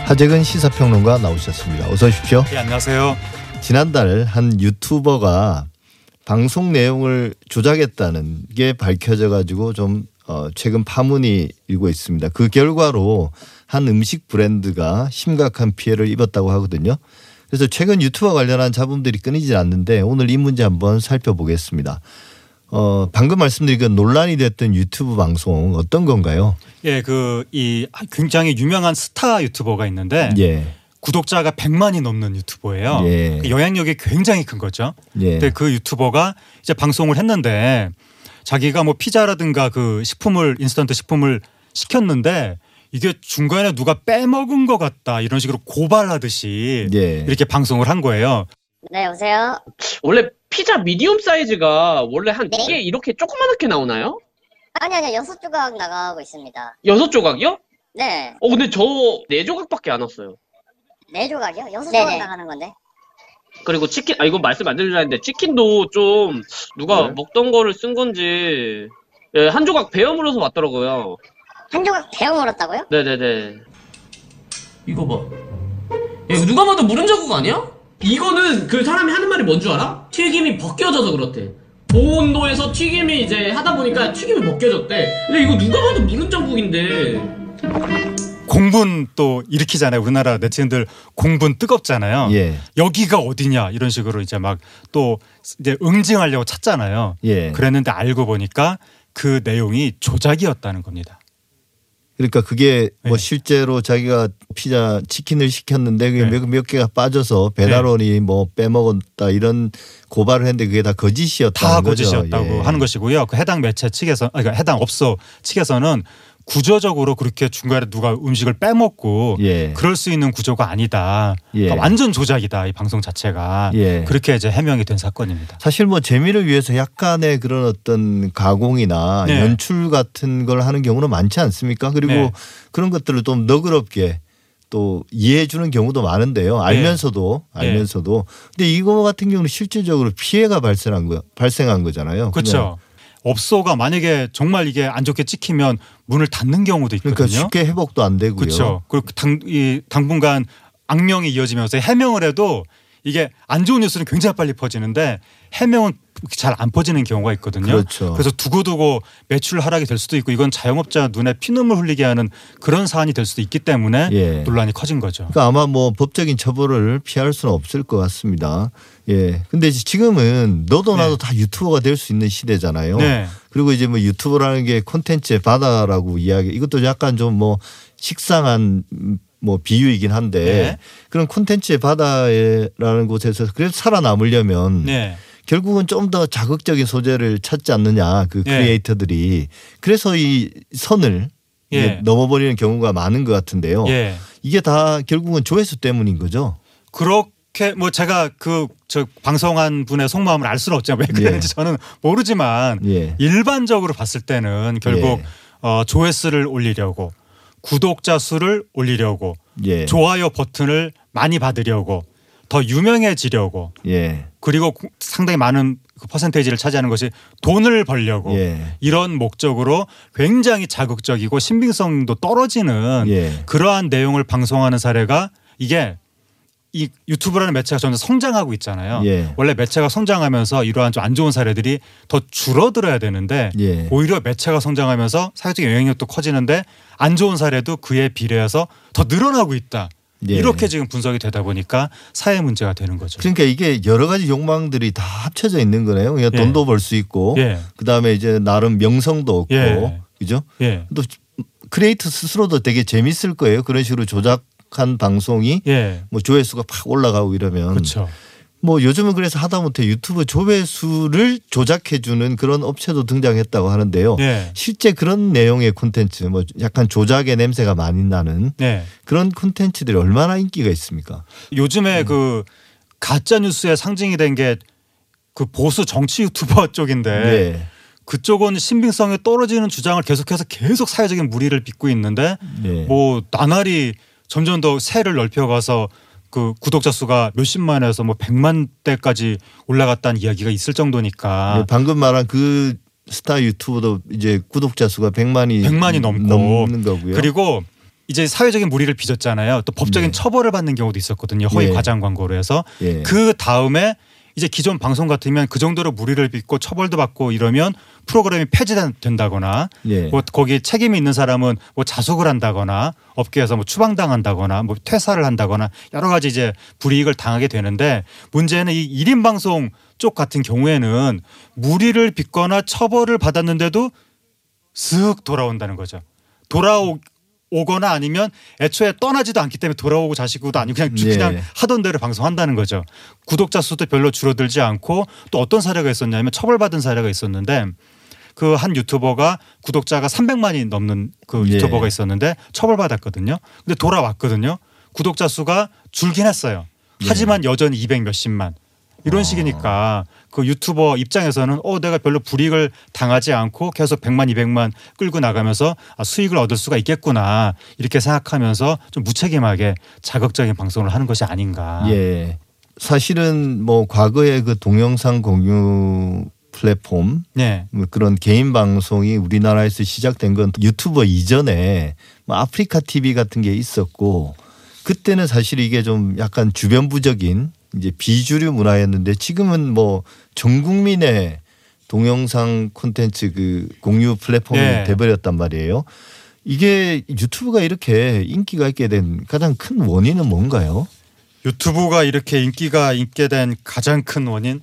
하재근 시사평론가 나오셨습니다. 어서 오십시오. 네, 안녕하세요. 지난달 한 유튜버가 방송 내용을 조작했다는 게 밝혀져 가지고 좀 어, 최근 파문이 일고 있습니다. 그 결과로 한 음식 브랜드가 심각한 피해를 입었다고 하거든요. 그래서 최근 유튜버 관련한 잡음들이 끊이질 않는데 오늘 이 문제 한번 살펴보겠습니다. 어, 방금 말씀드린 그 논란이 됐던 유튜브 방송 어떤 건가요? 예, 그 이 굉장히 유명한 스타 유튜버가 있는데 예. 구독자가 100만이 넘는 유튜버예요. 예. 그 영향력이 굉장히 큰 거죠. 예. 근데 그 유튜버가 이제 방송을 했는데 자기가 뭐 피자라든가 그 식품을 인스턴트 식품을 시켰는데 이게 중간에 누가 빼먹은 것 같다 이런 식으로 고발하듯이 예. 이렇게 방송을 한 거예요. 네, 여보세요? 원래 피자 미디움 사이즈가 원래 한두개 이렇게 조그맣게 나오나요? 아니 아니 여섯 조각 나가고 있습니다. 여섯 조각이요? 네, 어 근데 저 네 조각밖에 안 왔어요. 네 조각이요? 여섯 네네. 조각 나가는 건데. 그리고 치킨 아 이거 말씀 안 드리려 했는데 치킨도 좀 누가 네. 먹던 거를 쓴 건지 예, 한 조각 베어 물어서 왔더라고요. 한 조각 베어 물었다고요? 네네네. 이거 봐. 야, 이거 누가 봐도 물은 자국 아니야? 이거는 그 사람이 하는 말이 뭔 줄 알아? 튀김이 벗겨져서 그렇대. 고온도에서 튀김이 이제 하다 보니까 튀김이 벗겨졌대. 근데 이거 누가 봐도 물은 자국인데. 공분 또 일으키잖아요. 우리나라 네티즌들 공분 뜨겁잖아요. 예. 여기가 어디냐 이런 식으로 이제 막 또 이제 응징하려고 찾잖아요. 예. 그랬는데 알고 보니까 그 내용이 조작이었다는 겁니다. 그러니까 그게 네. 뭐 실제로 자기가 피자 치킨을 시켰는데 그게 네. 몇, 몇 개가 빠져서 배달원이 뭐 빼먹었다 이런 고발을 했는데 그게 다 거짓이었다는 다 거죠. 거짓이었다고 예. 하는 것이고요. 그 해당 매체 측에서 아니, 그러니까 해당 업소 측에서는 구조적으로 그렇게 중간에 누가 음식을 빼먹고 예. 그럴 수 있는 구조가 아니다. 예. 그러니까 완전 조작이다 이 방송 자체가 예. 그렇게 이제 해명이 된 사건입니다. 사실 뭐 재미를 위해서 약간의 그런 어떤 가공이나 네. 연출 같은 걸 하는 경우는 많지 않습니까? 그리고 네. 그런 것들을 좀 너그럽게 또 이해해 주는 경우도 많은데요. 알면서도 네. 알면서도 근데 이거 같은 경우는 실질적으로 피해가 발생한 거 발생한 거잖아요. 그렇죠. 업소가 만약에 정말 이게 안 좋게 찍히면 문을 닫는 경우도 있거든요. 그러니까 쉽게 회복도 안 되고요. 그렇죠. 그리고 당, 이 당분간 악명이 이어지면서 해명을 해도 이게 안 좋은 뉴스는 굉장히 빨리 퍼지는데 해명은 잘 안 퍼지는 경우가 있거든요. 그렇죠. 래서 두고두고 매출 하락이 될 수도 있고 이건 자영업자 눈에 피눈물 흘리게 하는 그런 사안이 될 수도 있기 때문에 예. 논란이 커진 거죠. 그러니까 아마 뭐 법적인 처벌을 피할 수는 없을 것 같습니다. 예. 근데 지금은 너도 나도 다 유튜버가 될 수 있는 시대잖아요. 네. 그리고 이제 뭐 유튜버라는 게 콘텐츠의 바다라고 이야기 이것도 약간 좀 뭐 식상한 음, 뭐 비유이긴 한데 네. 그런 콘텐츠의 바다라는 곳에서 그래도 살아남으려면 네. 결국은 좀 더 자극적인 소재를 찾지 않느냐 그 예. 크리에이터들이 그래서 이 선을 예. 넘어버리는 경우가 많은 것 같은데요. 예. 이게 다 결국은 조회수 때문인 거죠. 그렇 게 뭐 제가 그 저 방송한 분의 속마음을 알 수는 없지만 왜 그랬는지 저는 모르지만 예. 일반적으로 봤을 때는 결국 예. 어, 조회수를 올리려고 구독자 수를 올리려고 예. 좋아요 버튼을 많이 받으려고 더 유명해지려고 예. 그리고 구- 상당히 많은 그 퍼센테이지를 차지하는 것이 돈을 벌려고 예. 이런 목적으로 굉장히 자극적이고 신빙성도 떨어지는 예. 그러한 내용을 방송하는 사례가 이게 이 유튜브라는 매체가 점점 성장하고 있잖아요. 예. 원래 매체가 성장하면서 이러한 좀 안 좋은 사례들이 더 줄어들어야 되는데 예. 오히려 매체가 성장하면서 사회적 영향력도 커지는데 안 좋은 사례도 그에 비례해서 더 늘어나고 있다. 예. 이렇게 지금 분석이 되다 보니까 사회 문제가 되는 거죠. 그러니까 이게 여러 가지 욕망들이 다 합쳐져 있는 거네요. 그냥 예. 돈도 벌 수 있고 예. 그다음에 이제 나름 명성도 얻고 예. 그죠? 예. 또 크리에이터 스스로도 되게 재밌을 거예요. 그런 식으로 조작 한 방송이 예. 뭐 조회수가 팍 올라가고 이러면 그렇죠. 뭐 요즘은 그래서 하다못해 유튜브 조회수를 조작해 주는 그런 업체도 등장했다고 하는데요. 예. 실제 그런 내용의 콘텐츠 뭐 약간 조작의 냄새가 많이 나는 네. 그런 콘텐츠들이 얼마나 인기가 있습니까? 요즘에 음. 그 가짜 뉴스의 상징이 된 게 그 보수 정치 유튜버 <laughs> 쪽인데 네. 그쪽은 신빙성이 떨어지는 주장을 계속해서 계속 사회적인 무리를 빚고 있는데 네. 뭐 나날이 점점 더 세를 넓혀가서 그 구독자 수가 몇십만에서 뭐 백만 대까지 올라갔다는 이야기가 있을 정도니까 네, 방금 말한 그 스타 유튜버도 이제 구독자 수가 100만이 100만이 넘고 넘는 거고요. 그리고 이제 사회적인 무리를 빚었잖아요. 또 법적인 네. 처벌을 받는 경우도 있었거든요. 허위 예. 과장 광고로 해서 예. 그 다음에 이제 기존 방송 같으면 그 정도로 무리를 빚고 처벌도 받고 이러면 프로그램이 폐지된다거나 예. 뭐 거기 책임이 있는 사람은 뭐 자숙을 한다거나 업계에서 뭐 추방당한다거나 뭐 퇴사를 한다거나 여러 가지 이제 불이익을 당하게 되는데 문제는 이 1인 방송 쪽 같은 경우에는 무리를 빚거나 처벌을 받았는데도 쓱 돌아온다는 거죠. 돌아오 오거나 아니면 애초에 떠나지도 않기 때문에 돌아오고 자시고도 아니고 그냥 쭉 예. 그냥 하던 대로 방송한다는 거죠. 구독자 수도 별로 줄어들지 않고 또 어떤 사례가 있었냐면 처벌받은 사례가 있었는데 그 한 유튜버가 구독자가 300만이 넘는 그 예. 유튜버가 있었는데 처벌받았거든요. 근데 돌아왔거든요. 구독자 수가 줄긴 했어요. 예. 하지만 여전히 200 몇십만. 이런 식이니까 그 유튜버 입장에서는 어 내가 별로 불이익을 당하지 않고 계속 100만 200만 끌고 나가면서 아, 수익을 얻을 수가 있겠구나 이렇게 생각하면서 좀 무책임하게 자극적인 방송을 하는 것이 아닌가. 예. 사실은 뭐 과거에 그 동영상 공유 플랫폼 네. 뭐 그런 개인 방송이 우리나라에서 시작된 건 유튜버 이전에 뭐 아프리카 TV 같은 게 있었고 그때는 사실 이게 좀 약간 주변부적인 이제 비주류 문화였는데 지금은 뭐 전 국민의 동영상 콘텐츠 그 공유 플랫폼이 네. 돼버렸단 말이에요. 이게 유튜브가 이렇게 인기가 있게 된 가장 큰 원인은 뭔가요? 유튜브가 이렇게 인기가 있게 된 가장 큰 원인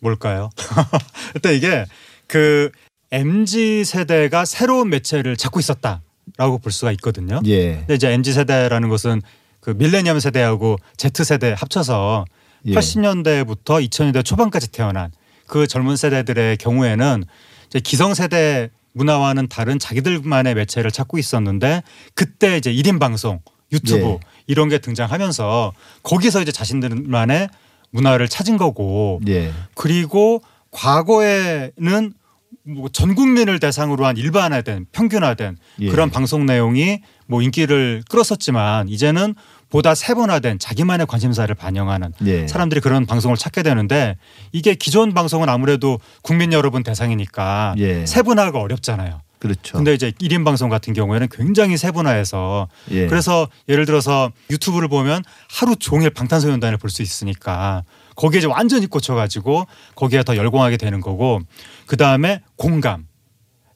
뭘까요? <laughs> 일단 이게 그 MZ 세대가 새로운 매체를 찾고 있었다라고 볼 수가 있거든요. 예. 근데 이제 MZ 세대라는 것은 그 밀레니엄 세대하고 Z 세대 합쳐서 예. 80년대부터 2000년대 초반까지 태어난 그 젊은 세대들의 경우에는 이제 기성 세대 문화와는 다른 자기들만의 매체를 찾고 있었는데 그때 이제 1인 방송, 유튜브 예. 이런 게 등장하면서 거기서 이제 자신들만의 문화를 찾은 거고 예. 그리고 과거에는 뭐전 국민을 대상으로 한 일반화된 평균화된 예. 그런 방송 내용이 뭐 인기를 끌었었지만 이제는 보다 세분화된 자기만의 관심사를 반영하는 예. 사람들이 그런 방송을 찾게 되는데 이게 기존 방송은 아무래도 국민 여러분 대상이니까 예. 세분화가 어렵잖아요. 그렇죠. 근데 이제 1인 방송 같은 경우에는 굉장히 세분화해서 예. 그래서 예를 들어서 유튜브를 보면 하루 종일 방탄소년단을 볼 수 있으니까 거기에 이제 완전히 꽂혀가지고 거기에 더 열광하게 되는 거고 그 다음에 공감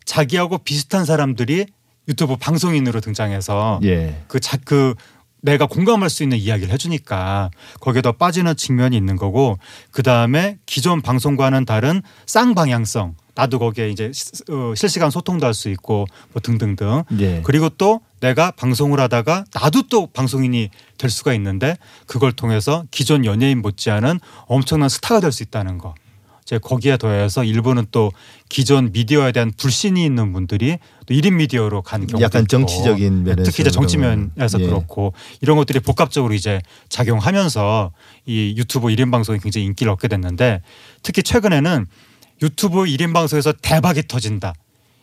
자기하고 비슷한 사람들이 유튜브 방송인으로 등장해서 예. 그 자 그 내가 공감할 수 있는 이야기를 해주니까 거기에 더 빠지는 측면이 있는 거고 그 다음에 기존 방송과는 다른 쌍방향성 나도 거기에 이제 시- 어, 실시간 소통도 할 수 있고 뭐 등등등 예. 그리고 또 내가 방송을 하다가 나도 또 방송인이 될 수가 있는데 그걸 통해서 기존 연예인 못지않은 엄청난 스타가 될 수 있다는 거. 이제 거기에 더해서 일부는 또 기존 미디어에 대한 불신이 있는 분들이 또 1인 미디어로 간 경우도 약간 있고. 정치적인 면에서 특히 이제 정치. 면에서 예. 그렇고 이런 것들이 복합적으로 이제 작용하면서 이 유튜브 1인 방송이 굉장히 인기를 얻게 됐는데 특히 최근에는 유튜브 1인 방송에서 대박이 터진다.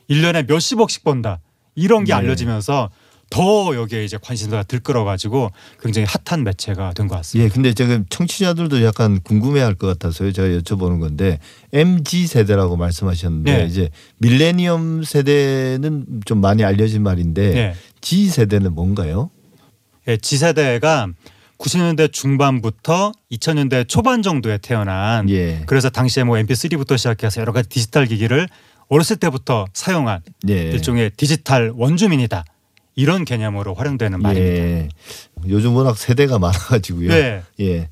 1년에 몇십억씩 번다. 이런 게 네. 알려지면서 더 여기에 이제 관심사가 들끓어가지고 굉장히 핫한 매체가 된 것 같습니다. 예, 근데 지금 청취자들도 약간 궁금해할 것 같아서요. 제가 여쭤보는 건데 MG 세대라고 말씀하셨는데 네. 이제 밀레니엄 세대는 좀 많이 알려진 말인데 네. G 세대는 뭔가요? 예, G세대가 90년대 중반부터 2000년대 초반 정도에 태어난 예. 그래서 당시에 뭐 MP3부터 시작해서 여러 가지 디지털 기기를 어렸을 때부터 사용한 예. 일종의 디지털 원주민이다. 이런 개념으로 활용되는 말입니다. 예. 요즘 워낙 세대가 많아가지고요. 네. 예.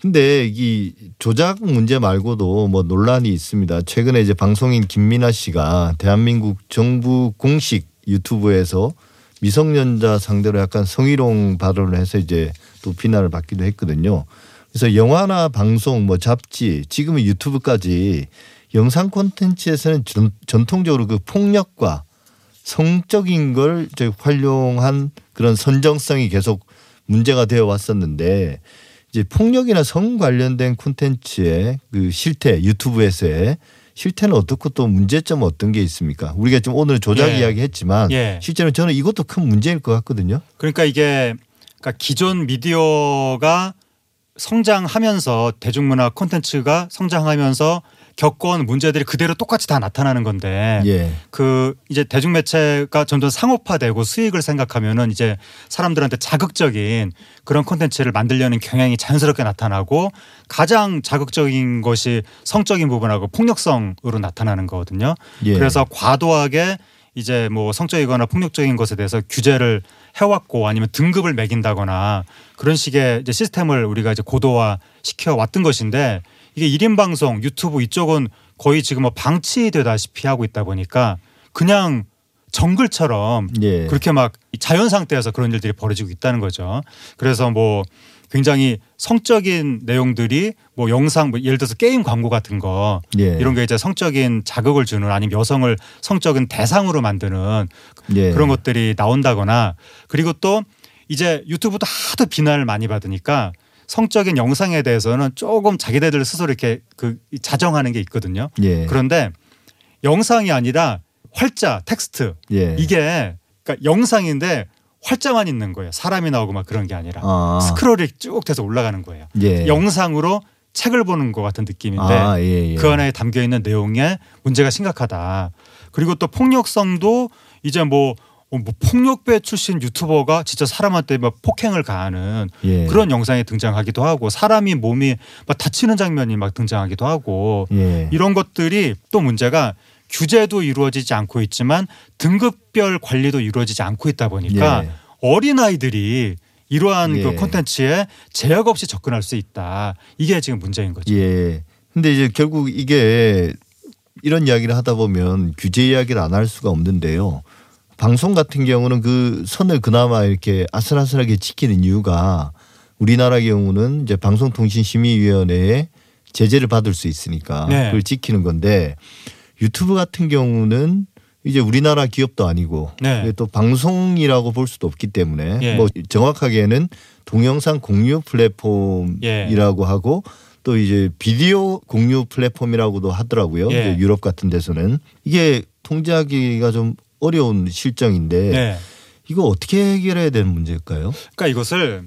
근데 이 조작 문제 말고도 뭐 논란이 있습니다. 최근에 이제 방송인 김민아 씨가 대한민국 정부 공식 유튜브에서 미성년자 상대로 약간 성희롱 발언을 해서 이제 또 비난을 받기도 했거든요. 그래서 영화나 방송, 뭐 잡지, 지금은 유튜브까지 영상 콘텐츠에서는 전, 전통적으로 그 폭력과 성적인 걸 활용한 그런 선정성이 계속 문제가 되어 왔었는데 이제 폭력이나 성 관련된 콘텐츠의 그 실태 유튜브에서의 실태는 어떻고 또 문제점은 어떤 게 있습니까? 우리가 지금 오늘 조작 예. 이야기 했지만 예. 실제로 저는 이것도 큰 문제일 것 같거든요. 그러니까 이게 그러니까 기존 미디어가 성장하면서 대중문화 콘텐츠가 성장하면서 겪어온 문제들이 그대로 똑같이 다 나타나는 건데 예. 그 이제 대중매체가 점점 상업화되고 수익을 생각하면은 이제 사람들한테 자극적인 그런 콘텐츠를 만들려는 경향이 자연스럽게 나타나고 가장 자극적인 것이 성적인 부분하고 폭력성으로 나타나는 거거든요. 예. 그래서 과도하게 이제 뭐 성적이거나 폭력적인 것에 대해서 규제를 해왔고 아니면 등급을 매긴다거나 그런 식의 이제 시스템을 우리가 이제 고도화 시켜 왔던 것인데 이게 1인 방송 유튜브 이쪽은 거의 지금 뭐 방치되다시피 하고 있다 보니까 그냥 정글처럼 예. 그렇게 막 자연 상태에서 그런 일들이 벌어지고 있다는 거죠. 그래서 뭐 굉장히 성적인 내용들이 뭐 영상 뭐 예를 들어서 게임 광고 같은 거 예. 이런 게 이제 성적인 자극을 주는 아니면 여성을 성적인 대상으로 만드는 예. 그런 것들이 나온다거나 그리고 또 이제 유튜브도 하도 비난을 많이 받으니까 성적인 영상에 대해서는 조금 자기네들 스스로 이렇게 그 자정하는 게 있거든요. 예. 그런데 영상이 아니라 활자, 텍스트 예. 이게 그러니까 영상인데 활자만 있는 거예요. 사람이 나오고 막 그런 게 아니라 아. 스크롤이 쭉 돼서 올라가는 거예요. 예. 영상으로 책을 보는 것 같은 느낌인데 아, 예, 예. 그 안에 담겨 있는 내용에 문제가 심각하다. 그리고 또 폭력성도 이제 뭐, 어, 뭐 폭력배 출신 유튜버가 진짜 사람한테 막 폭행을 가하는 예. 그런 영상이 등장하기도 하고 사람이 몸이 막 다치는 장면이 막 등장하기도 하고 예. 이런 것들이 또 문제가 규제도 이루어지지 않고 있지만 등급별 관리도 이루어지지 않고 있다 보니까 예. 어린 아이들이 이러한 예. 그 콘텐츠에 제약 없이 접근할 수 있다. 이게 지금 문제인 거죠. 예. 근데 이제 결국 이게 이런 이야기를 하다 보면 규제 이야기를 안 할 수가 없는데요. 방송 같은 경우는 그 선을 그나마 이렇게 아슬아슬하게 지키는 이유가 우리나라 경우는 이제 방송통신심의위원회에 제재를 받을 수 있으니까 네. 그걸 지키는 건데 유튜브 같은 경우는 이제 우리나라 기업도 아니고 네. 또 방송이라고 볼 수도 없기 때문에 예. 뭐 정확하게는 동영상 공유 플랫폼이라고 하고 또 이제 비디오 공유 플랫폼이라고도 하더라고요. 예. 유럽 같은 데서는 이게 통제하기가 좀 어려운 실정인데 네. 이거 어떻게 해결해야 되는 문제일까요? 그러니까 이것을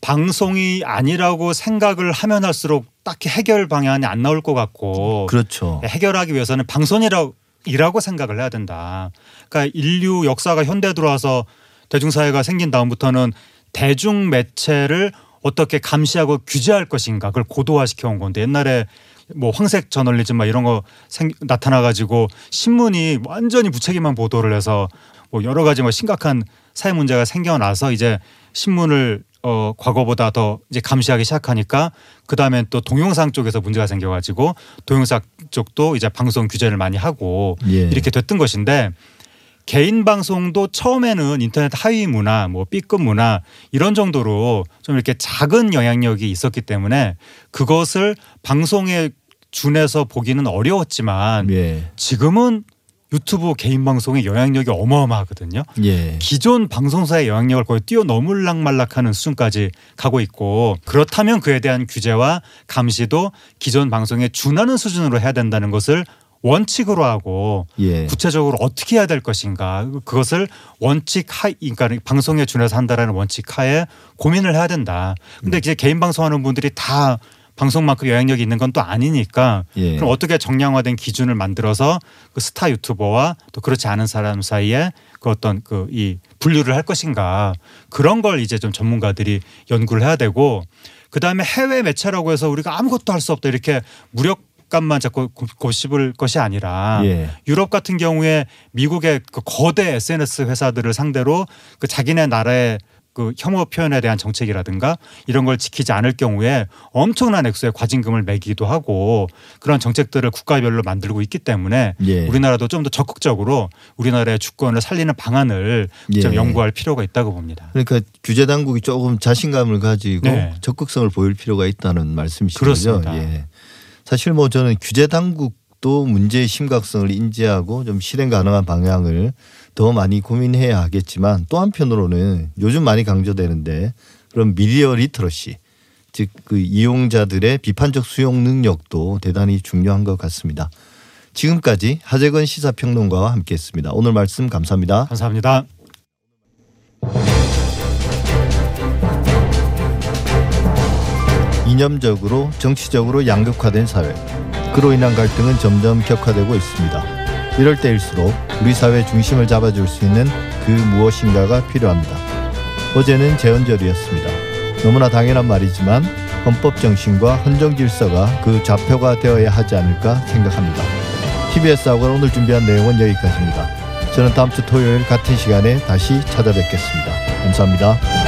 방송이 아니라고 생각을 하면 할수록 딱히 해결 방향이 안 나올 것 같고 그렇죠. 해결하기 위해서는 방송이라고 이라고 생각을 해야 된다. 그러니까 인류 역사가 현대 들어와서 대중사회가 생긴 다음부터는 대중 매체를 어떻게 감시하고 규제할 것인가 그걸 고도화시켜 온 건데 옛날에 뭐 황색 저널리즘 막 이런 거 생, 나타나 가지고 신문이 완전히 무책임한 보도를 해서 뭐 여러 가지 뭐 심각한 사회 문제가 생겨나서 이제 신문을 어 과거보다 더 이제 감시하기 시작하니까 그 다음엔 또 동영상 쪽에서 문제가 생겨가지고 동영상 쪽도 이제 방송 규제를 많이 하고 예. 이렇게 됐던 것인데 개인 방송도 처음에는 인터넷 하위 문화, 뭐 B급 문화 이런 정도로 좀 이렇게 작은 영향력이 있었기 때문에 그것을 방송에 준해서 보기는 어려웠지만 예. 지금은 유튜브 개인 방송의 영향력이 어마어마하거든요. 예. 기존 방송사의 영향력을 거의 뛰어넘을락 말락하는 수준까지 가고 있고 그렇다면 그에 대한 규제와 감시도 기존 방송에 준하는 수준으로 해야 된다는 것을 원칙으로 하고 예. 구체적으로 어떻게 해야 될 것인가 그것을 원칙 하 그러니까 방송에 준해서 한다라는 원칙 하에 고민을 해야 된다. 근데 이제 개인 방송하는 분들이 다 방송만큼 영향력이 있는 건 또 아니니까 예. 그럼 어떻게 정량화된 기준을 만들어서 그 스타 유튜버와 또 그렇지 않은 사람 사이에 그 어떤 그 이 분류를 할 것인가 그런 걸 이제 좀 전문가들이 연구를 해야 되고 그 다음에 해외 매체라고 해서 우리가 아무것도 할 수 없다 이렇게 무력 감만 자꾸 고- 고집을 것이 아니라 예. 유럽 같은 경우에 미국의 그 거대 SNS 회사들을 상대로 그 자기네 나라의 그 혐오 표현에 대한 정책이라든가 이런 걸 지키지 않을 경우에 엄청난 액수의 과징금을 매기도 하고 그런 정책들을 국가별로 만들고 있기 때문에 예. 우리나라도 좀 더 적극적으로 우리나라의 주권을 살리는 방안을 예. 좀 연구할 필요가 있다고 봅니다. 그러니까 규제 당국이 조금 자신감을 가지고 네. 적극성을 보일 필요가 있다는 말씀이시죠. 그렇습니다. 예. 사실 뭐 저는 규제 당국도 문제의 심각성을 인지하고 좀 실행 가능한 방향을 더 많이 고민해야 하겠지만 또 한편으로는 요즘 많이 강조되는데 그런 미디어 리터러시 즉 그 이용자들의 비판적 수용 능력도 대단히 중요한 것 같습니다. 지금까지 하재건 시사평론가와 함께했습니다. 오늘 말씀 감사합니다. 감사합니다. 이념적으로 정치적으로 양극화된 사회. 그로 인한 갈등은 점점 격화되고 있습니다. 이럴 때일수록 우리 사회 중심을 잡아줄 수 있는 그 무엇인가가 필요합니다. 어제는 재헌절이었습니다. 너무나 당연한 말이지만 헌법 정신과 헌정 질서가 그 좌표가 되어야 하지 않을까 생각합니다. TBS 하고 오늘 준비한 내용은 여기까지입니다. 저는 다음 주 토요일 같은 시간에 다시 찾아뵙겠습니다. 감사합니다.